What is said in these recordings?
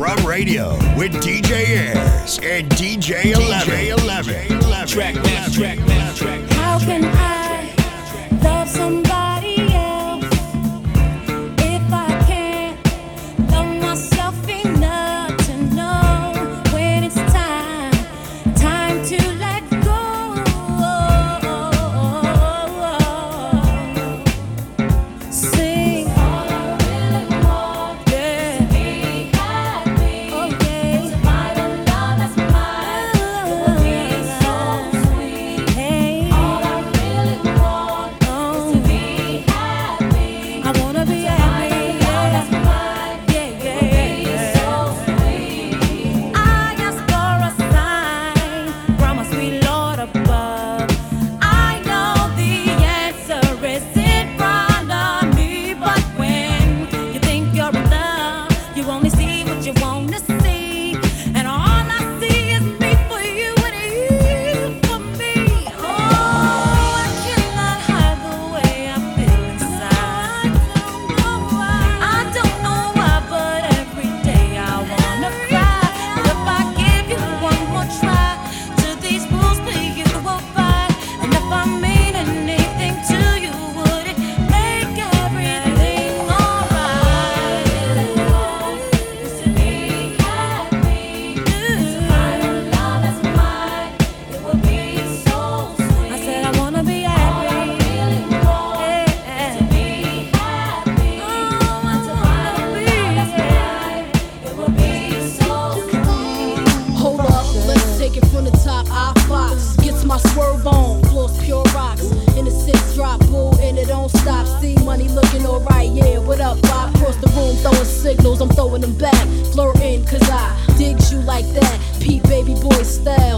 Rub Radio with DJ Ayres and DJ 11. DJ 11. Track, track, track, track. How can I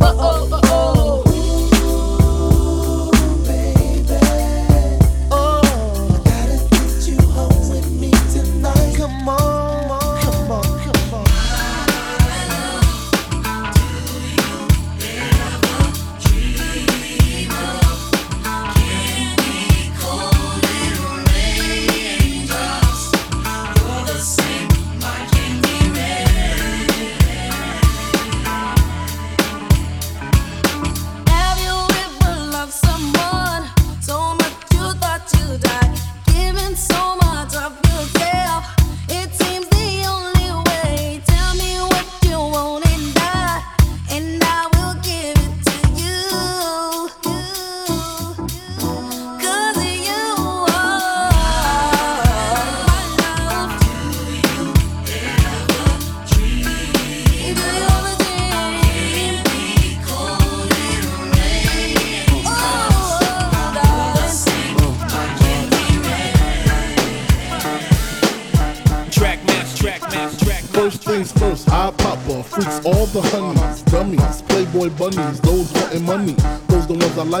Uh oh.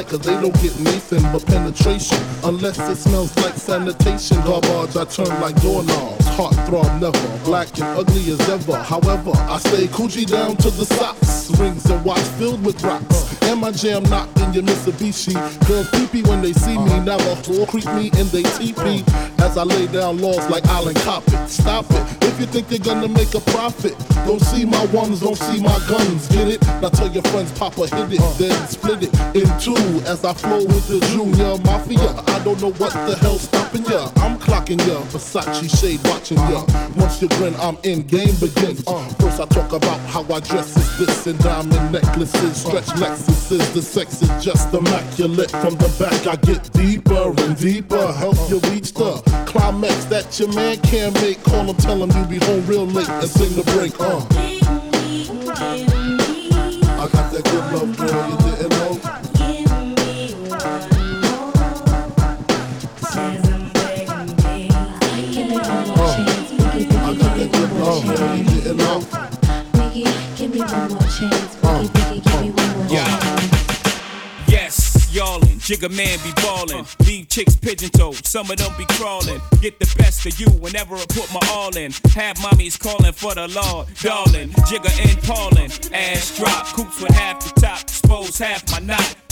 Cause they don't get nothing but penetration. Unless it smells like sanitation. Garbage, I turn like doorknobs. Heart throb never. Black and ugly as ever. However, I stay coochie down to the socks. Rings and watch filled with rocks. And my jam knocked in your Mitsubishi. Girls peepee when they see me. Never creep me and they teepee. As I lay down laws like Island Coppet. Stop it. If you think you're gonna make a profit, don't see my ones, don't see my guns. Get it? Now tell your friends, Papa hit it, then split it in two as I flow with the Junior Mafia. I don't know what the hell's stopping ya. I'm clocking ya, Versace shade watching ya. Once you grin, I'm in, game begins. Uh, first I talk about how I dress is this and diamond necklaces, stretch Lexuses. The sex is just immaculate. From the back I get deeper and deeper, help you reach the climax that your man can't make. Call him, tell him you be home real late and sing the break. Uh. I got that good love, girl, you didn't know. Jigga man be ballin', leave chicks pigeon toed, some of them be crawling. Get the best of you whenever I put my all in. Have mommies calling for the law, darling. Jigga and Paulin', ass drop, coops with half the top, expose half my knot.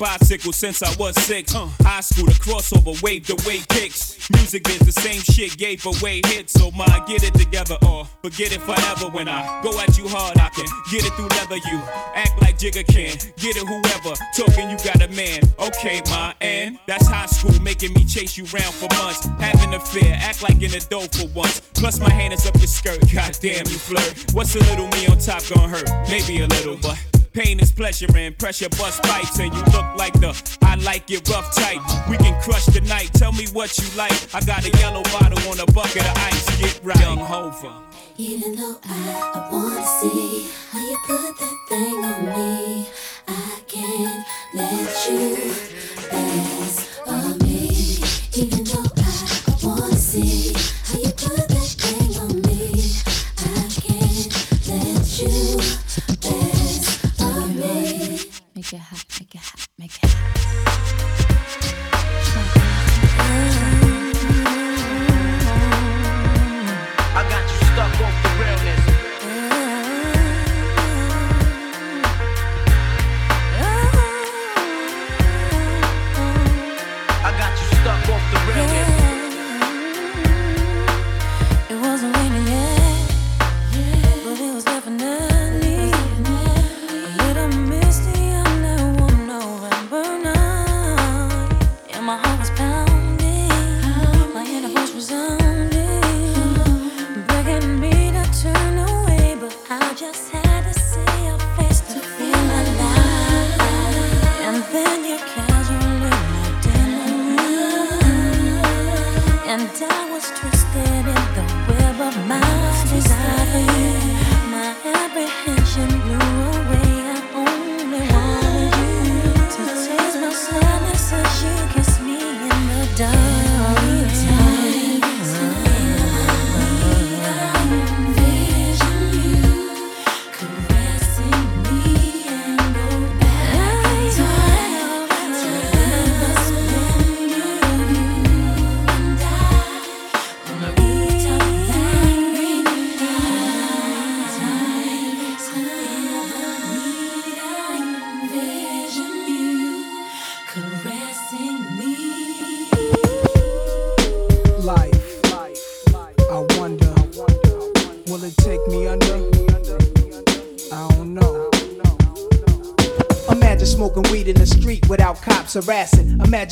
Bicycle since I was six. Uh, high school, the crossover, waved away kicks. Music is the same shit, gave away hits. So my get it together or forget it forever. When I go at you hard, I can get it through leather. You act like Jigga can, get it whoever. Talking, you got a man. Okay, my and that's high school, making me chase you round for months. Having a fear, act like an adult for once. Plus my hand is up your skirt. Goddamn, you flirt. What's a little me on top gonna hurt? Maybe a little, but. Pain is pleasure and pressure bust pipes and you look like the I like it rough tight. We can crush the night. Tell me what you like. I got a yellow bottle on a bucket of ice. Get right. Young Hover. Even though I, I wanna see how you put that thing on me, I can't let you pass on me.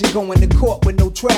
Imagine going to court with no trial.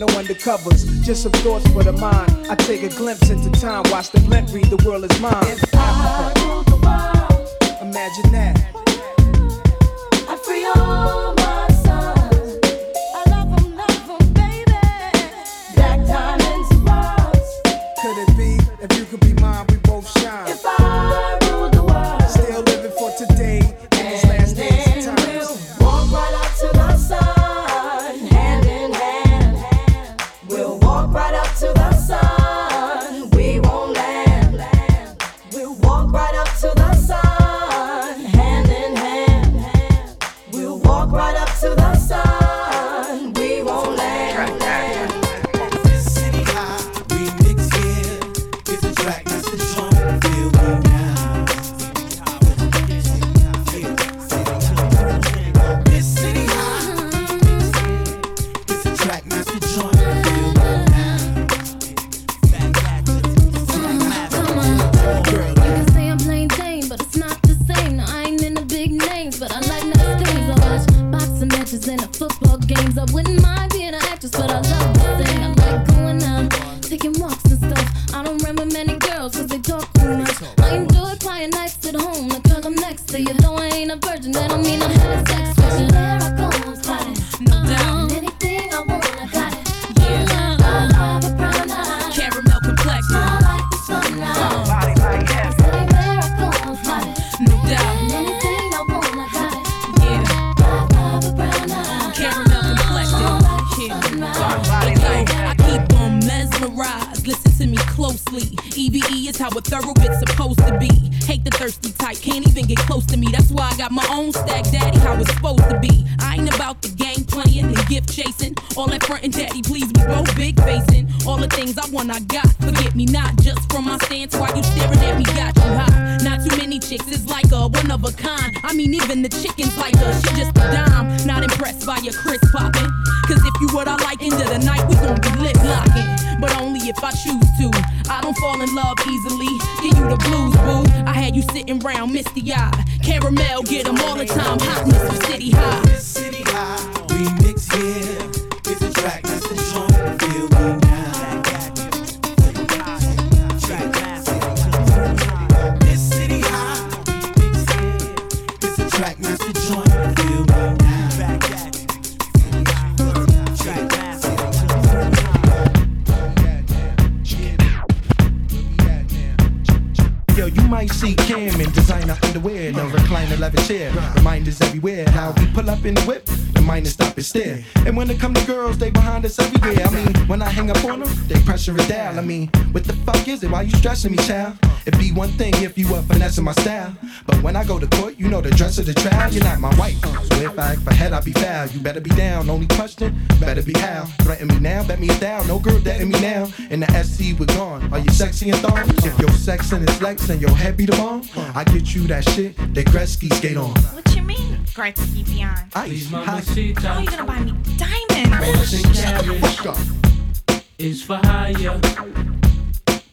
no undercovers. Just some thoughts for the mind. I take a glimpse into time, watch the blimp read the world is mine. Imagine that. Caramel, get might see Cam in designer underwear no recliner leather chair. Reminders everywhere how we pull up in the whip. The miners stop and stare. And when it come to girls, they behind us everywhere. I mean, when I hang up on them, they pressure it down. I mean, what the fuck is it? Why you stressing me, child? It'd be one thing if you were finessing my style. But when I go to court, you know the dress of the trial. You're not my wife. So if I act for head, I'll be foul. You better be down. Only question, better be how. Threaten me now, bet me a down. No girl dating me now. In the SC, we're gone. Are you sexy and thong? If your sex and it's Lex and your head be the bomb, I get you that shit that Gretzky skate on. What you mean, Gretzky beyond? Ice, hot, How you gonna buy me diamonds? Shut the fuck up. is for hire.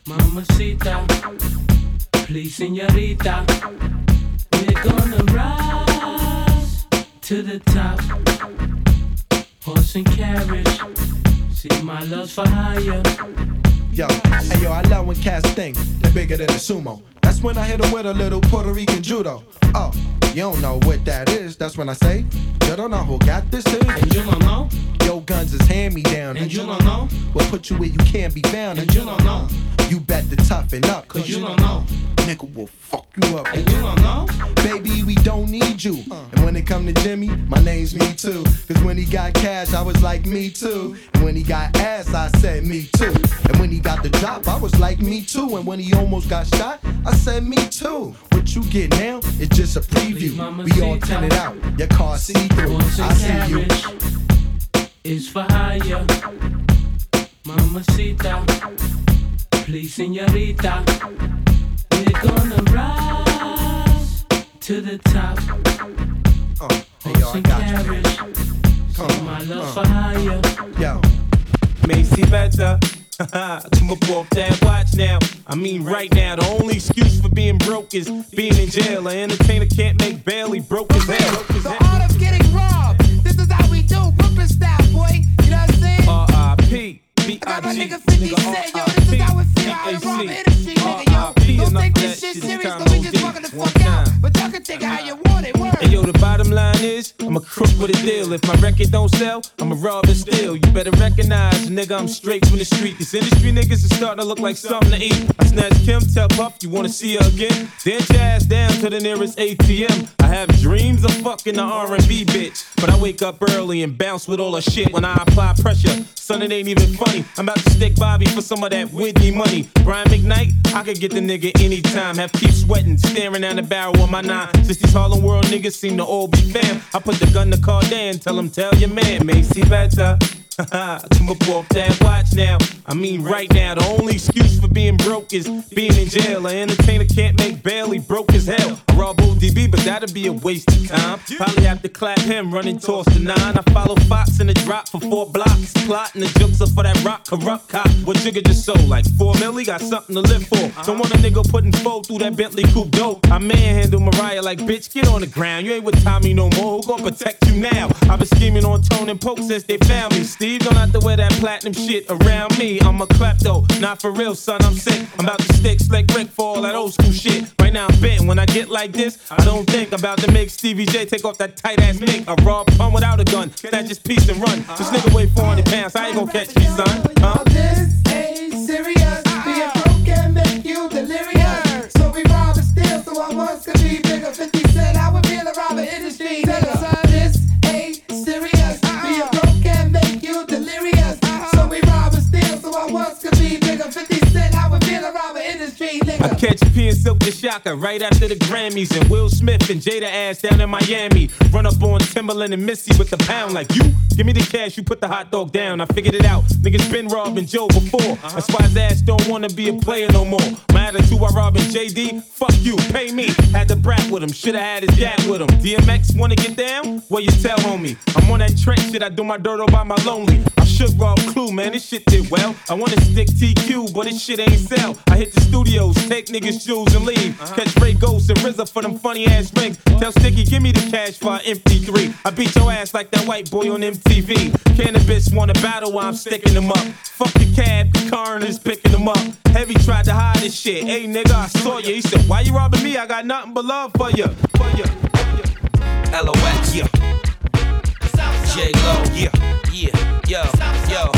Mamacita, please, señorita. We're gonna rise to the top. Horse and carriage. See, my love's for hire. Yo, hey yo, I love when cats think they're bigger than a sumo. That's when I hit 'em with a little Puerto Rican judo. Oh, you don't know what that is. That's when I say, you don't know who got this is. And you don't know? Yo, guns is hand me down. And you don't know? What put you where you can't be found. And you don't know? You bet to toughen up. Cause you don't know. Nigga will fuck you up. And you don't know? Baby, we don't need you. Uh. And when it come to Jimmy, my name's me too. Cause when he got cash, I was like me too. And when he got ass, I said me too. And when he got the drop, I was like me too. And when he almost got shot, I said me too. What you get now is just a preview. We all turn it out. Your car see through. I see you. is for hire. Mamacita, please, señorita. We're gonna rise to the top. Uh, hey, yo, I and got you. Come my love uh, for hire. Yo. Macy better. Come up off that watch now. I mean, right now, the only excuse for being broke is being in jail. An entertainer can't make bail, he broke his hell. The art of getting robbed. This is how we do Brooklyn style, boy. You know what I'm saying? R.I.P. I got my B.I.G. nigga 50 Cent, yo, this is how it feel out in rob industry, nigga, yo. Don't take this shit serious, cause we just walking the fuck out. But y'all can take it how you want it, word. Hey yo, the bottom line is, I'm a crook with a deal. If my record don't sell, I'm a rob and steal. You better recognize, nigga, I'm straight from the street. These industry niggas is starting to look like something to eat. I snatch Kim, tell Puff, you wanna see her again? Dance your ass down to the nearest ATM. I have dreams of fucking the R&B bitch, but I wake up early and bounce with all the shit when I apply pressure. Son, it ain't even funny. I'm about to stick Bobby for some of that Whitney money. Brian McKnight, I could get the nigga anytime. Have keep sweating, staring down the barrel of my nine. Since these Harlem World niggas seem to all be fam, I put the gun to Cardan, tell him tell your man, Macy better. Come up off that watch now. I mean, right now, the only excuse for being broke is being in jail. An entertainer can't make bail, he broke as hell. I rob ODB, but that'd be a waste of time. Probably have to clap him, running towards the nine. I follow Fox in the drop for four blocks. Plotting the jokes up for that rock corrupt cop. What Jigga just sold? Like four milli, got something to live for. Don't want a nigga putting four through that Bentley coupe dope. I manhandle Mariah like, bitch, get on the ground. You ain't with Tommy no more. Who gon' protect you now? I've been scheming on Tone and Poke since they found me. Steve don't have to wear that platinum shit around me. I'm a klepto, not for real, son. I'm sick. I'm about to stick slick Rick for all that old school shit. Right now I'm bent. When I get like this, I don't think I'm about to make Stevie J take off that tight ass mink. A raw pun without a gun. Snatch his piece and run. This nigga weigh 400 pounds. I ain't gon' catch me, son. Huh? This ain't serious. Being broke can make you delirious. So we rob and steal, so I once could be bigger. 50 Cent, I would and Silk the Shocker right after the Grammys. And Will Smith and Jada ass down in Miami. Run up on Timbaland and Missy with the pound like you. Give me the cash, you put the hot dog down. I figured it out. Niggas been robbing Joe before. That's why his ass don't wanna be a player no more. My attitude while robbing JD, fuck you, pay me. Had to brat with him, shoulda had his dad with him. DMX wanna get down? Well, you tell homie. I'm on that Trent shit, I do my dirt all by my lonely. I should rob Clue, man, this shit did well. I wanna stick TQ, but this shit ain't sell. I hit the studios, take niggas' shoes and leave. Catch Rae Ghost and RZA for them funny ass rings. Tell Sticky, give me the cash for an MP3. I beat your ass like that white boy on MTV. Canibus wanna battle while I'm sticking them up. Fuck the cab, the coroner's picking them up. Heavy tried to hide this shit. Hey nigga, I saw you. He said, Why you robbing me? I got nothing but love for you. For you. LOX. Yeah. J Lo. Yeah. Yeah. Yo. Yo.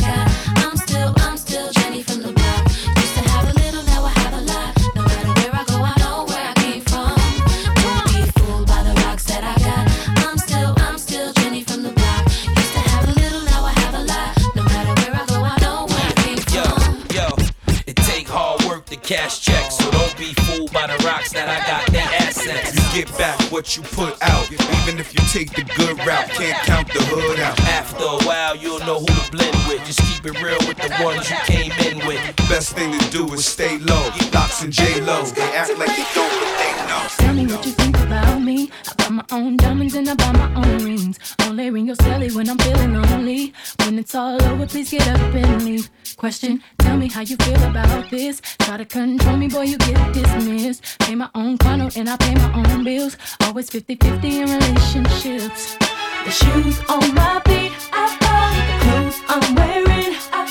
What you put out. Even if you take the good route, can't count the hood out. After a while, you'll know who to blend with. Just keep it real with the ones you came in with. Best thing to do is stay low. LOX and J Lo, they act like they don't, but they know. Tell me what you think about me. I buy my own diamonds and I buy my own rings. Only ring your celly when I'm feeling lonely. When it's all over, please get up and leave. Question, tell me how you feel about this. Try to control me, boy, you get dismissed. Pay my own condo and I pay my own bills. Always 50 50 in relationships. The shoes on my feet, I bought. The clothes I'm wearing, I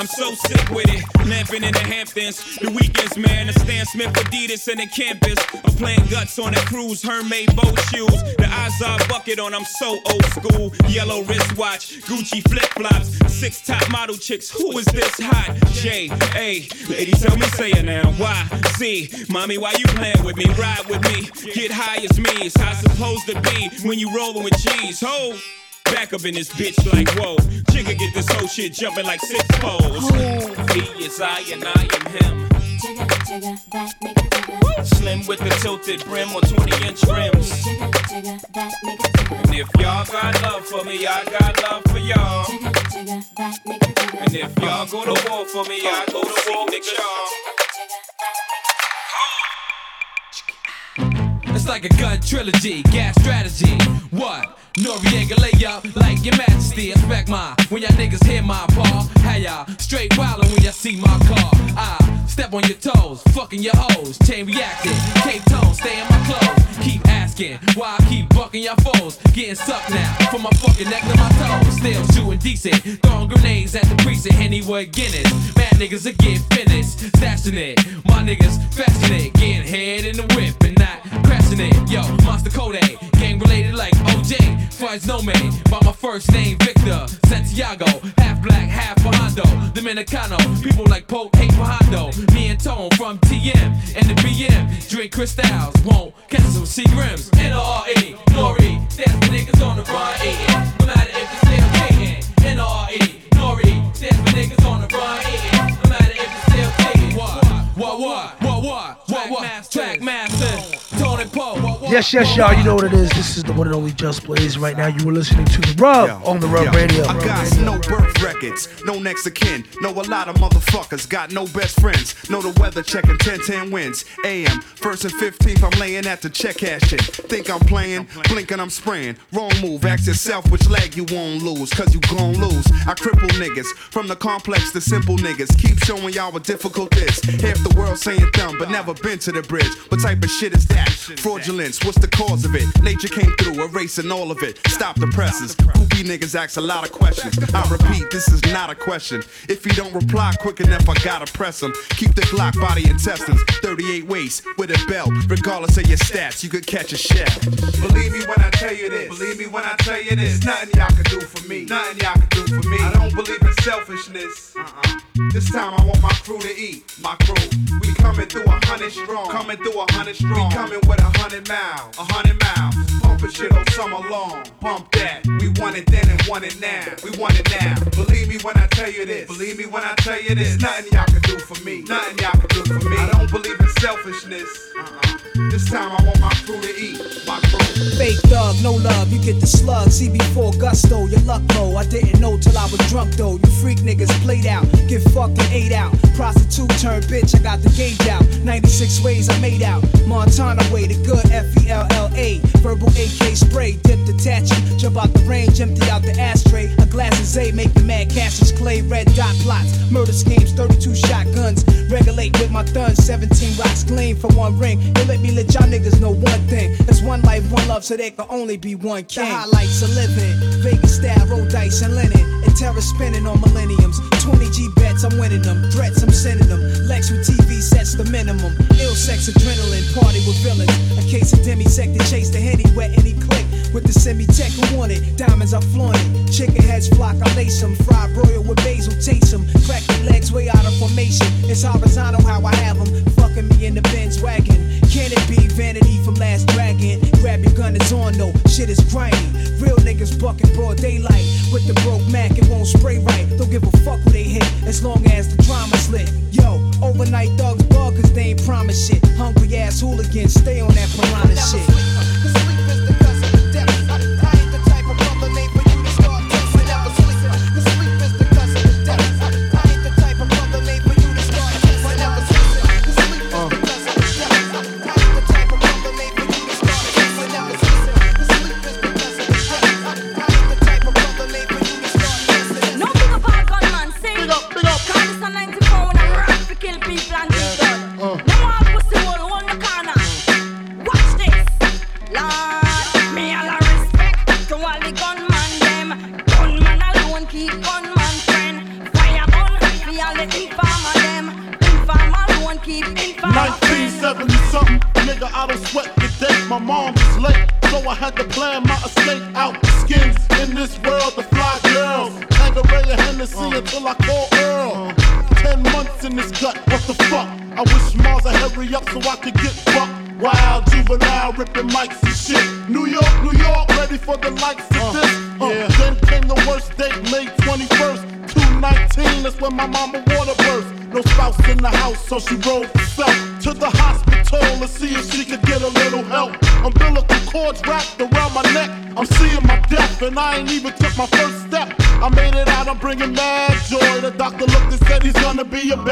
I'm so sick with it. Lamping in the Hamptons. The weekends, man. The Stan Smith Adidas and the campus. I'm playing guts on a cruise. Hermaid boat shoes. The Izod bucket on. I'm so old school. Yellow wristwatch. Gucci flip flops. Six top model chicks. Who is this hot? J A. Lady, tell me, say it now. Why? C. Mommy, why you playing with me? Ride with me. Get high as me. It's how it's supposed to be when you rolling with cheese. Ho! Back up in this bitch like whoa. Jigga get this whole shit jumping like six poles. He is I and I am him. Slim with the tilted brim or 20 inch rims. And if y'all got love for me, I got love for y'all. And if y'all go to war for me, I go to war with y'all. It's like a gun trilogy, gas strategy. What? Noriega lay up like your majesty. Expect my when y'all niggas hear my ball. How y'all straight wildin' when y'all see my car. I step on your toes, fucking your hoes. Chain reacting, Cape tone, stay in my clothes. Keep why I keep bucking your foes. Getting sucked now from my fucking neck to my toes. Still shooting decent, throwing grenades at the precinct. Hennywood Guinness. Mad niggas are getting finished, stashing it. My niggas fashion it, getting head in the whip and not crashing it. Yo, Monster Kodak, gang related like OJ. Flies no man by my first name Victor Santiago, half black, half Bajando, Dominicano. People like Pope hate. Me and Tone from TM and the BM. Drink crystals, won't some C rims. NRE, Nori, that's the niggas on the run eating. No matter if it's still hating. NRE, Nori, that's the niggas on the run eating. No matter if it's still hating. What? What? What? What? What? What? What? Track master, Tony Poe. Yes, yes, y'all. You know what it is. This is the one and only Just Blaze. Right now, you were listening to the Rub on the Rub Yo, Radio. I got no birth records, no next of kin. Know a lot of motherfuckers, got no best friends. Know the weather checking 10 10 wins. AM, first and 15th, I'm laying at the check cashing. Think I'm playing, blinking, I'm spraying. Wrong move, ask yourself which leg you won't lose, cause you gon' lose. I cripple niggas, from the complex to simple niggas. Keep showing y'all what difficult is. Half the world saying dumb, but never been to the bridge. What type of shit is that? Fraudulence, what's the cause of it? Nature came through, erasing all of it. Stop the presses. Poopy niggas ask a lot of questions. I repeat, this is not a question. If you don't reply quick enough, I gotta press them. Keep the Glock body intestines. 38 waist with a belt. Regardless of your stats, you could catch a shell. Believe me when I tell you this. Believe me when I tell you this. Nothing y'all can do for me. Nothing y'all can do for me. I don't believe in selfishness. Uh-uh. This time I want my crew to eat. My crew. We coming through a hundred strong. Coming through a hundred strong. We coming with a hundred miles. A hundred miles. Pumping shit all summer long. Pump that. We want it then and want it now. We want it now. Believe me when I tell you this. Believe me when I tell you this. Nothing y'all can do for me. Nothing y'all can do for me. I don't believe in selfishness. Uh-uh. This time I want my crew to eat. My crew. Fake thug, no love, you get the slug. CB4 gusto, your luck low. I didn't know till I was drunk though. You freak niggas played out, get fucked and ate out. Prostitute turned bitch, I got the gauge out. 96 ways I made out. Montana way, the good F E L L A. Verbal AK spray, dip detaching. Jump out the range, empty out the ashtray. A glass of Zay, make the mad Cassius Clay. Red dot plots, murder schemes, 32 shotguns. Regulate with my thuns, 17 rocks clean for one ring. They let me let y'all niggas know one thing. It's one life, one love, so there can only be one king. The highlights of living, Vegas style, roll dice and linen. And terror spinning on millenniums. 20 G bets, I'm winning them. Threats, I'm sending them. Lex with TV sets the minimum. Ill sex, adrenaline, party with villains. A case of demisect to chase the henny, wet any click. With the semi tech who want it. Diamonds, I flaunt it. Chicken heads flock, I lace them. Fried broil with basil, taste them. Crack their legs way out of formation. It's horizontal how I have them. Fucking me in the Benz wagon. Can it be vanity from Last Dragon? Grab your gun, it's on though. Shit is grimy. Real niggas bucking broad daylight. With the broke Mac, it won't spray right. Don't give a fuck who they hit, as long as the drama's lit. Yo, overnight thugs bug, cause they ain't promise shit. Hungry ass hooligans, stay on that piranha shit.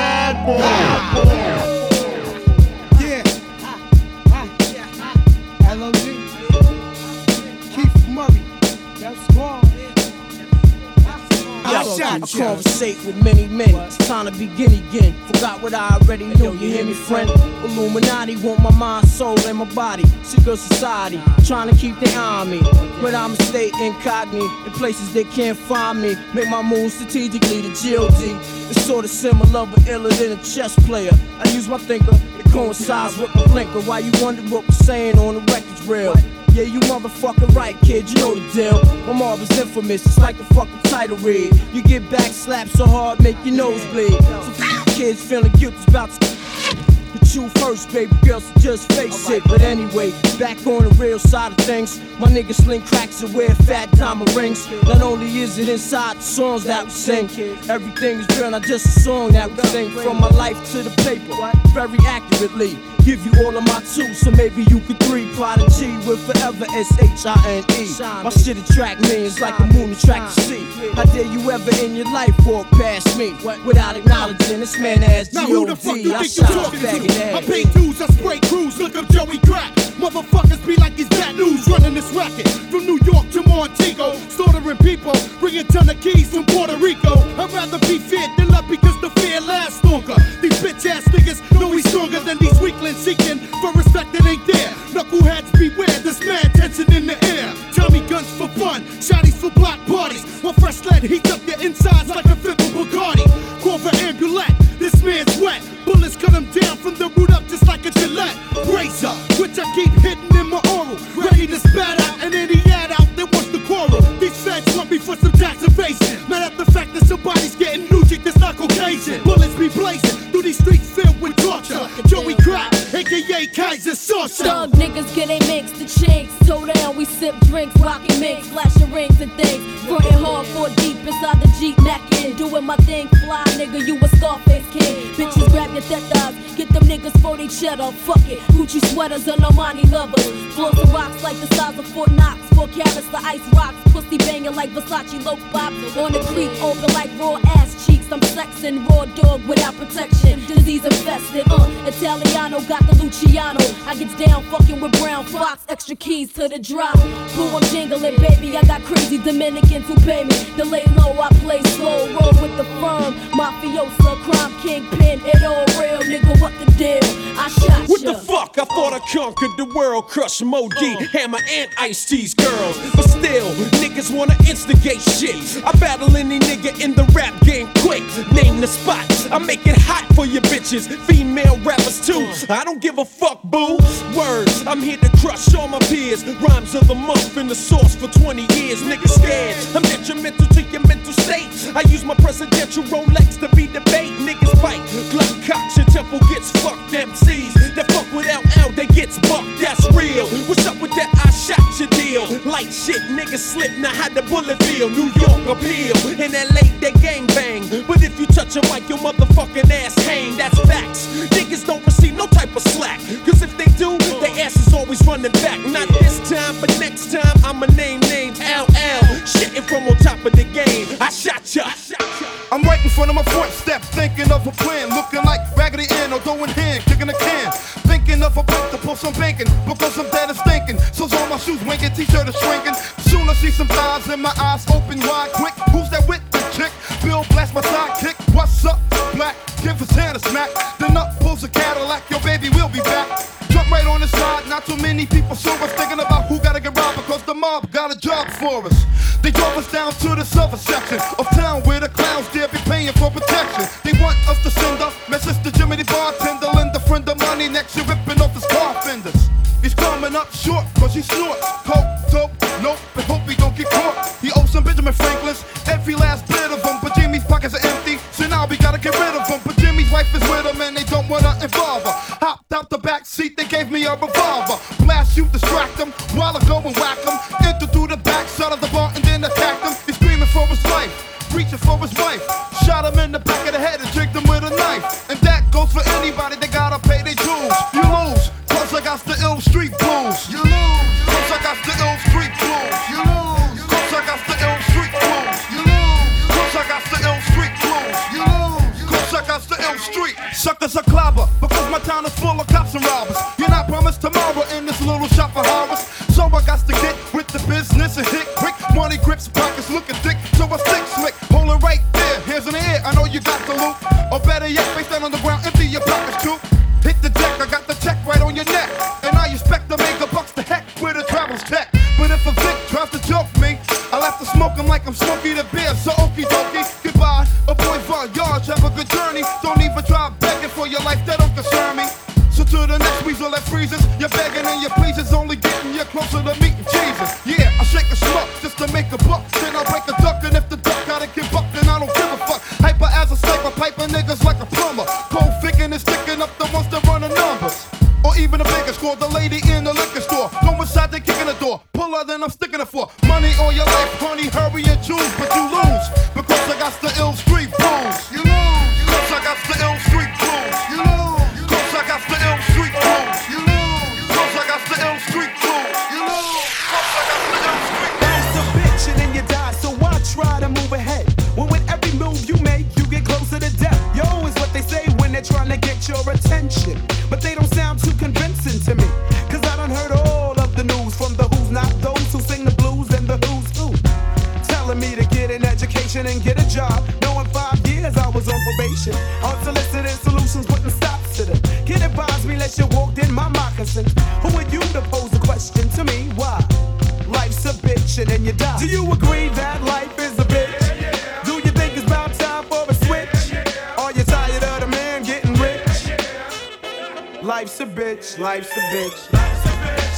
Be a bad boy. Conversate with many men. It's time to begin again. Forgot what I already know. You hear me, friend? Illuminati want my mind, soul, and my body. Secret society trying to keep their me, but I'ma stay incognito in places they can't find me. Make my move strategically to GOD. It's sort of similar, but iller than a chess player. I use my thinker. It coincides with my blinker. Why you wonder what we're saying on the record's real? Yeah, you motherfucking right, kid, you know the deal. My mob is infamous, it's like the fucking title read. You get back slapped so hard, make your nose bleed. So f- kids feeling guilty about to But you first, baby girl, so just face it. But anyway, back on the real side of things, my niggas sling cracks and wear fat diamond rings. Not only is it inside the songs that we sing, everything is real, not just a song that we sing. From my life to the paper, very accurately. Give you all of my two, so maybe you could three. Prodigy with forever S H I N E. My shit attract millions like the moon attract the sea. How dare you ever in your life walk past me without acknowledging this man as Now who the fuck you think you're talking to? I ass. pay dues, I spray crews, look up Joey Crack. Motherfuckers be like he's bad news running this racket. From New York to Montego, slaughtering people, bringing ton of keys from Puerto Rico. I'd rather be fit than baby. I got crazy Dominicans who pay me. The lay low, I play slow. Roll with the firm. Mafiosa, crime kingpin. It all real, nigga. What the deal? I shot What ya. the fuck? I thought I conquered the world, crush Moe Dee, Hammer and Ice T's girls. But still, niggas wanna instigate shit. I battle any nigga in the rap game quick. Name the spot. I make it hot for your bitches, female rappers too. I don't give a fuck, boo. Words, I'm here to crush all my peers. Rhymes of the month in the source for 20 years. Niggas scared. I'm detrimental to your mental state. I use my presidential Rolex to be debate. Niggas fight. Glock cocks, your temple gets fucked. MCs that fuck without L, they gets bucked. That's real. What's up with that? I shot your deal. Light shit, niggas slip. Now how the bullet feel? New York appeal. In LA, they gang bang. But if you touch a mic, your motherfucking ass hang. That's facts. Niggas don't receive no type of slack. Cause if they do, their ass is always running back. Not this time, but next time, I'ma name names. LL. Shitting from on top of the game. I shot ya. I'm right in front of my footstep, thinking of a plan, looking like Raggedy Ann or throwing hand, kicking a can. Thinking of a place to pull some bacon, because I'm dead and stinking. So's all my shoes winking, t-shirt is shrinking. Soon I see some thighs and my eyes open wide quick. Who's that with the chick? Bill blast my sidekick. What's up, black? Give his hand a smack. Then up pulls a Cadillac, your baby will be back. Jump right on the side, not too many people saw us thinking about who gotta get robbed because the mob got a job for us. They drove us down to the silver section you die. Do you agree that life is a bitch? Do you think it's about time for a switch? Are you tired of the man getting rich? Life's a bitch, life's a bitch. Finally,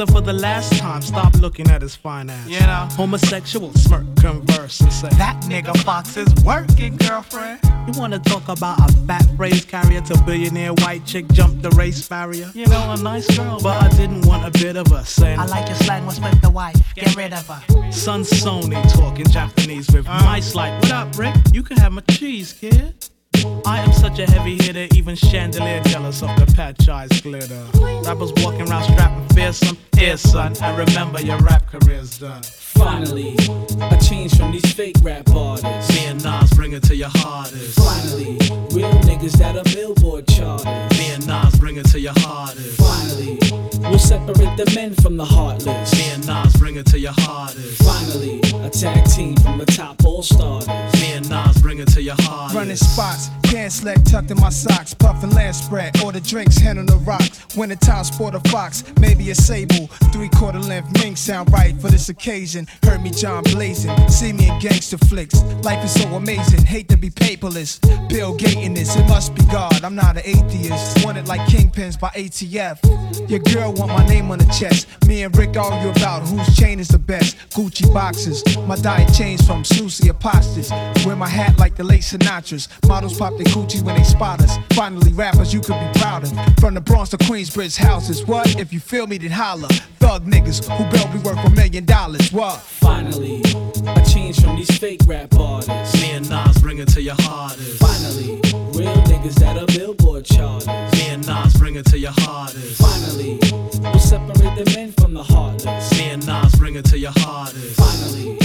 So for the last time, stop looking at his fine ass. You know. Homosexual smirk, converse, and say, That nigga Fox is working, girlfriend. You wanna talk about a fat phrase carrier to billionaire white chick jump the race barrier? You know, a nice girl, but I didn't want a bit of her saying, I like your slang, what's with the wife? Get rid of her. Son Sony talking Japanese with uh. mice like, What up, Rick? You can have my cheese, kid. I am such a heavy hitter, even chandelier jealous of the patch eyes glitter. Rappers walking around strapping fearsome, here son, I remember your rap career's done. Finally, a change from these fake rap artists. Me and Nas bring it to your hardest. Finally, real niggas that are billboard charters. Me and Nas bring it to your hardest. Finally, we'll separate the men from the heartless. Me and Nas bring it to your hardest. Finally, a tag team from the top all starters. To your hardest. Running spots, pants leg tucked in my socks, puffin' land spread, order drinks, hand on the rocks. Winter time, sport a fox, maybe a sable, three quarter length mink sound right for this occasion. Heard me John blazing, see me in gangster flicks. Life is so amazing, hate to be paperless. Bill Gates in this, it must be God. I'm not an atheist, wanted like kingpins by ATF. Your girl want my name on the chest. Me and Rick argue about whose chain is the best. Gucci boxes, my diet changed from Susie apostles. Wear my hat like the late Sinatra's. Models pop their Gucci when they spot us. Finally, rappers you could be proud of. From the Bronx to Queensbridge houses. What? If you feel me, then holla. Thug niggas who barely work for a million dollars. What? Finally, a change from these fake rap artists. Me and Nas bring it to your hardest. Finally, real niggas that are billboard charters. Me and Nas bring it to your hardest. Finally, we'll separate the men from the heartless. Me and Nas bring it to your hardest. Finally,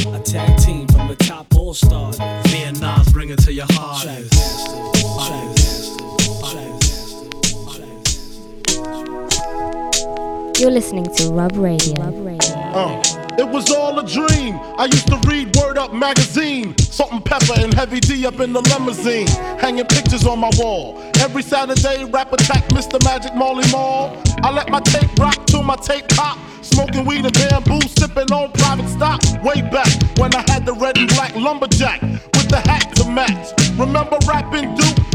You're listening to Rub Radio. Rub Radio. Uh, it was all a dream. I used to read Word Up magazine. Salt-n-Pepa and Heavy D up in the limousine. Hanging pictures on my wall. Every Saturday, rap attack Mr. Magic Marley Marl. I let my tape rock till my tape pop. Smoking weed and bamboo, sipping on private stock. Way back when I had the red and black lumberjack with the hat to match. Remember rapping Duke?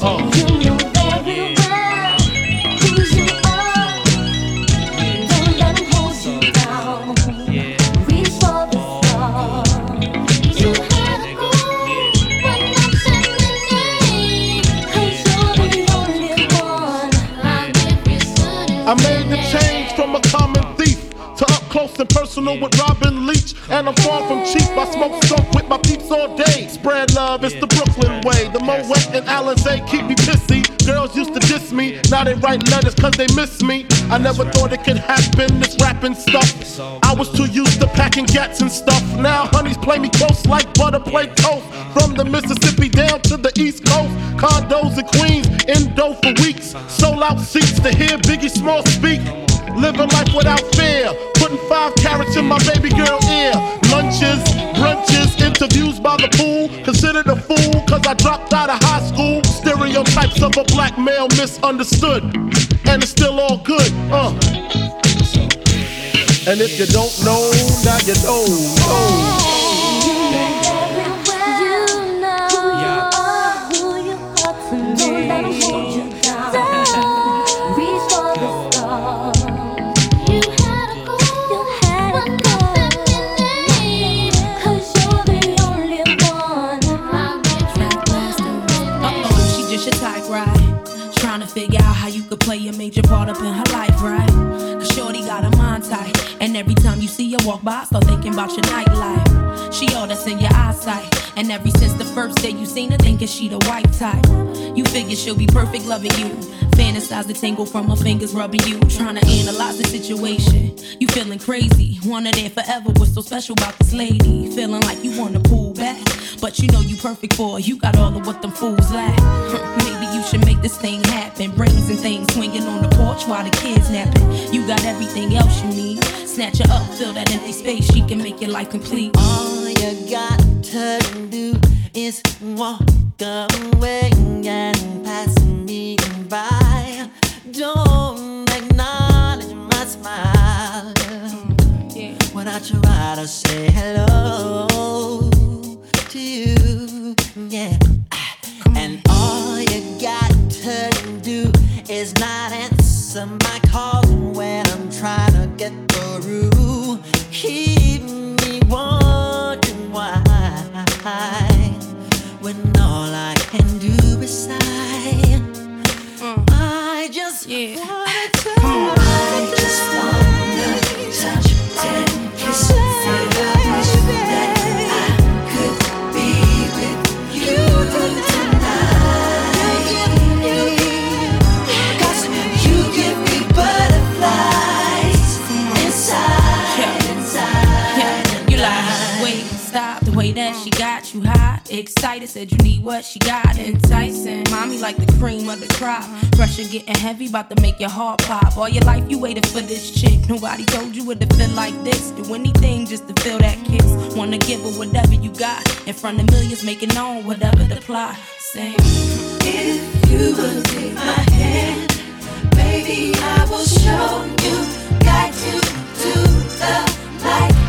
I made the change from a common thief to up close and personal with Robin Leach. And I'm far from cheap. I smoke skunk with my peeps all day. Spread love, it's the Brooklyn way. The Moet and Alizé keep me pissy. Girls used to diss me, now they write letters cause they miss me. I never thought it could happen, this rapping stuff. I was too used to packing gats and stuff. Now honeys play me close like butter play toast. From the Mississippi down to the East Coast. Condos in Queens, in dough for weeks. Sold out seats to hear Biggie Small speak. Living life without fear. Putting five karats in my baby girl ear. Lunches, brunches, interviews by the pool. Considered a fool cause I dropped out of high school. Stereotypes of a black male misunderstood. And it's still all good, uh. And if you don't know, now you know. know. How you could play a major part up in her life, right? Cause Shorty got a mind tight. And every time you see her walk by, I start thinking about your nightlife. She all that's in your eyesight. And ever since the first day you seen her, thinking she the white type. You figure she'll be perfect loving you. Fantasize the tingle from her fingers rubbing you. Trying to analyze the situation. You feeling crazy. Wanna there forever. What's so special about this lady? Feeling like you wanna pull back. But you know you perfect for. You got all of what them fools lack. Maybe you should make this thing happen. Brains and things swinging on the porch while the kids napping. You got everything else you need. Snatch her up, fill that empty space. She can make your life complete. All you got to do is walk away and pass me by. Don't acknowledge my smile when I try to say hello to you. Yeah. And all you got to do is not answer my calls when I'm trying to get through. Keep me wondering why when all I can do is sigh. Mm. I just wanna touch. Said you need what she got. Enticing, mommy like the cream of the crop. Pressure getting heavy, about to make your heart pop. All your life you waited for this chick. Nobody told you it to feel like this. Do anything just to feel that kiss. Wanna give her whatever you got. In front of millions, making known whatever the plot. Say, If you will take my hand, baby, I will show you. Guide you to the light,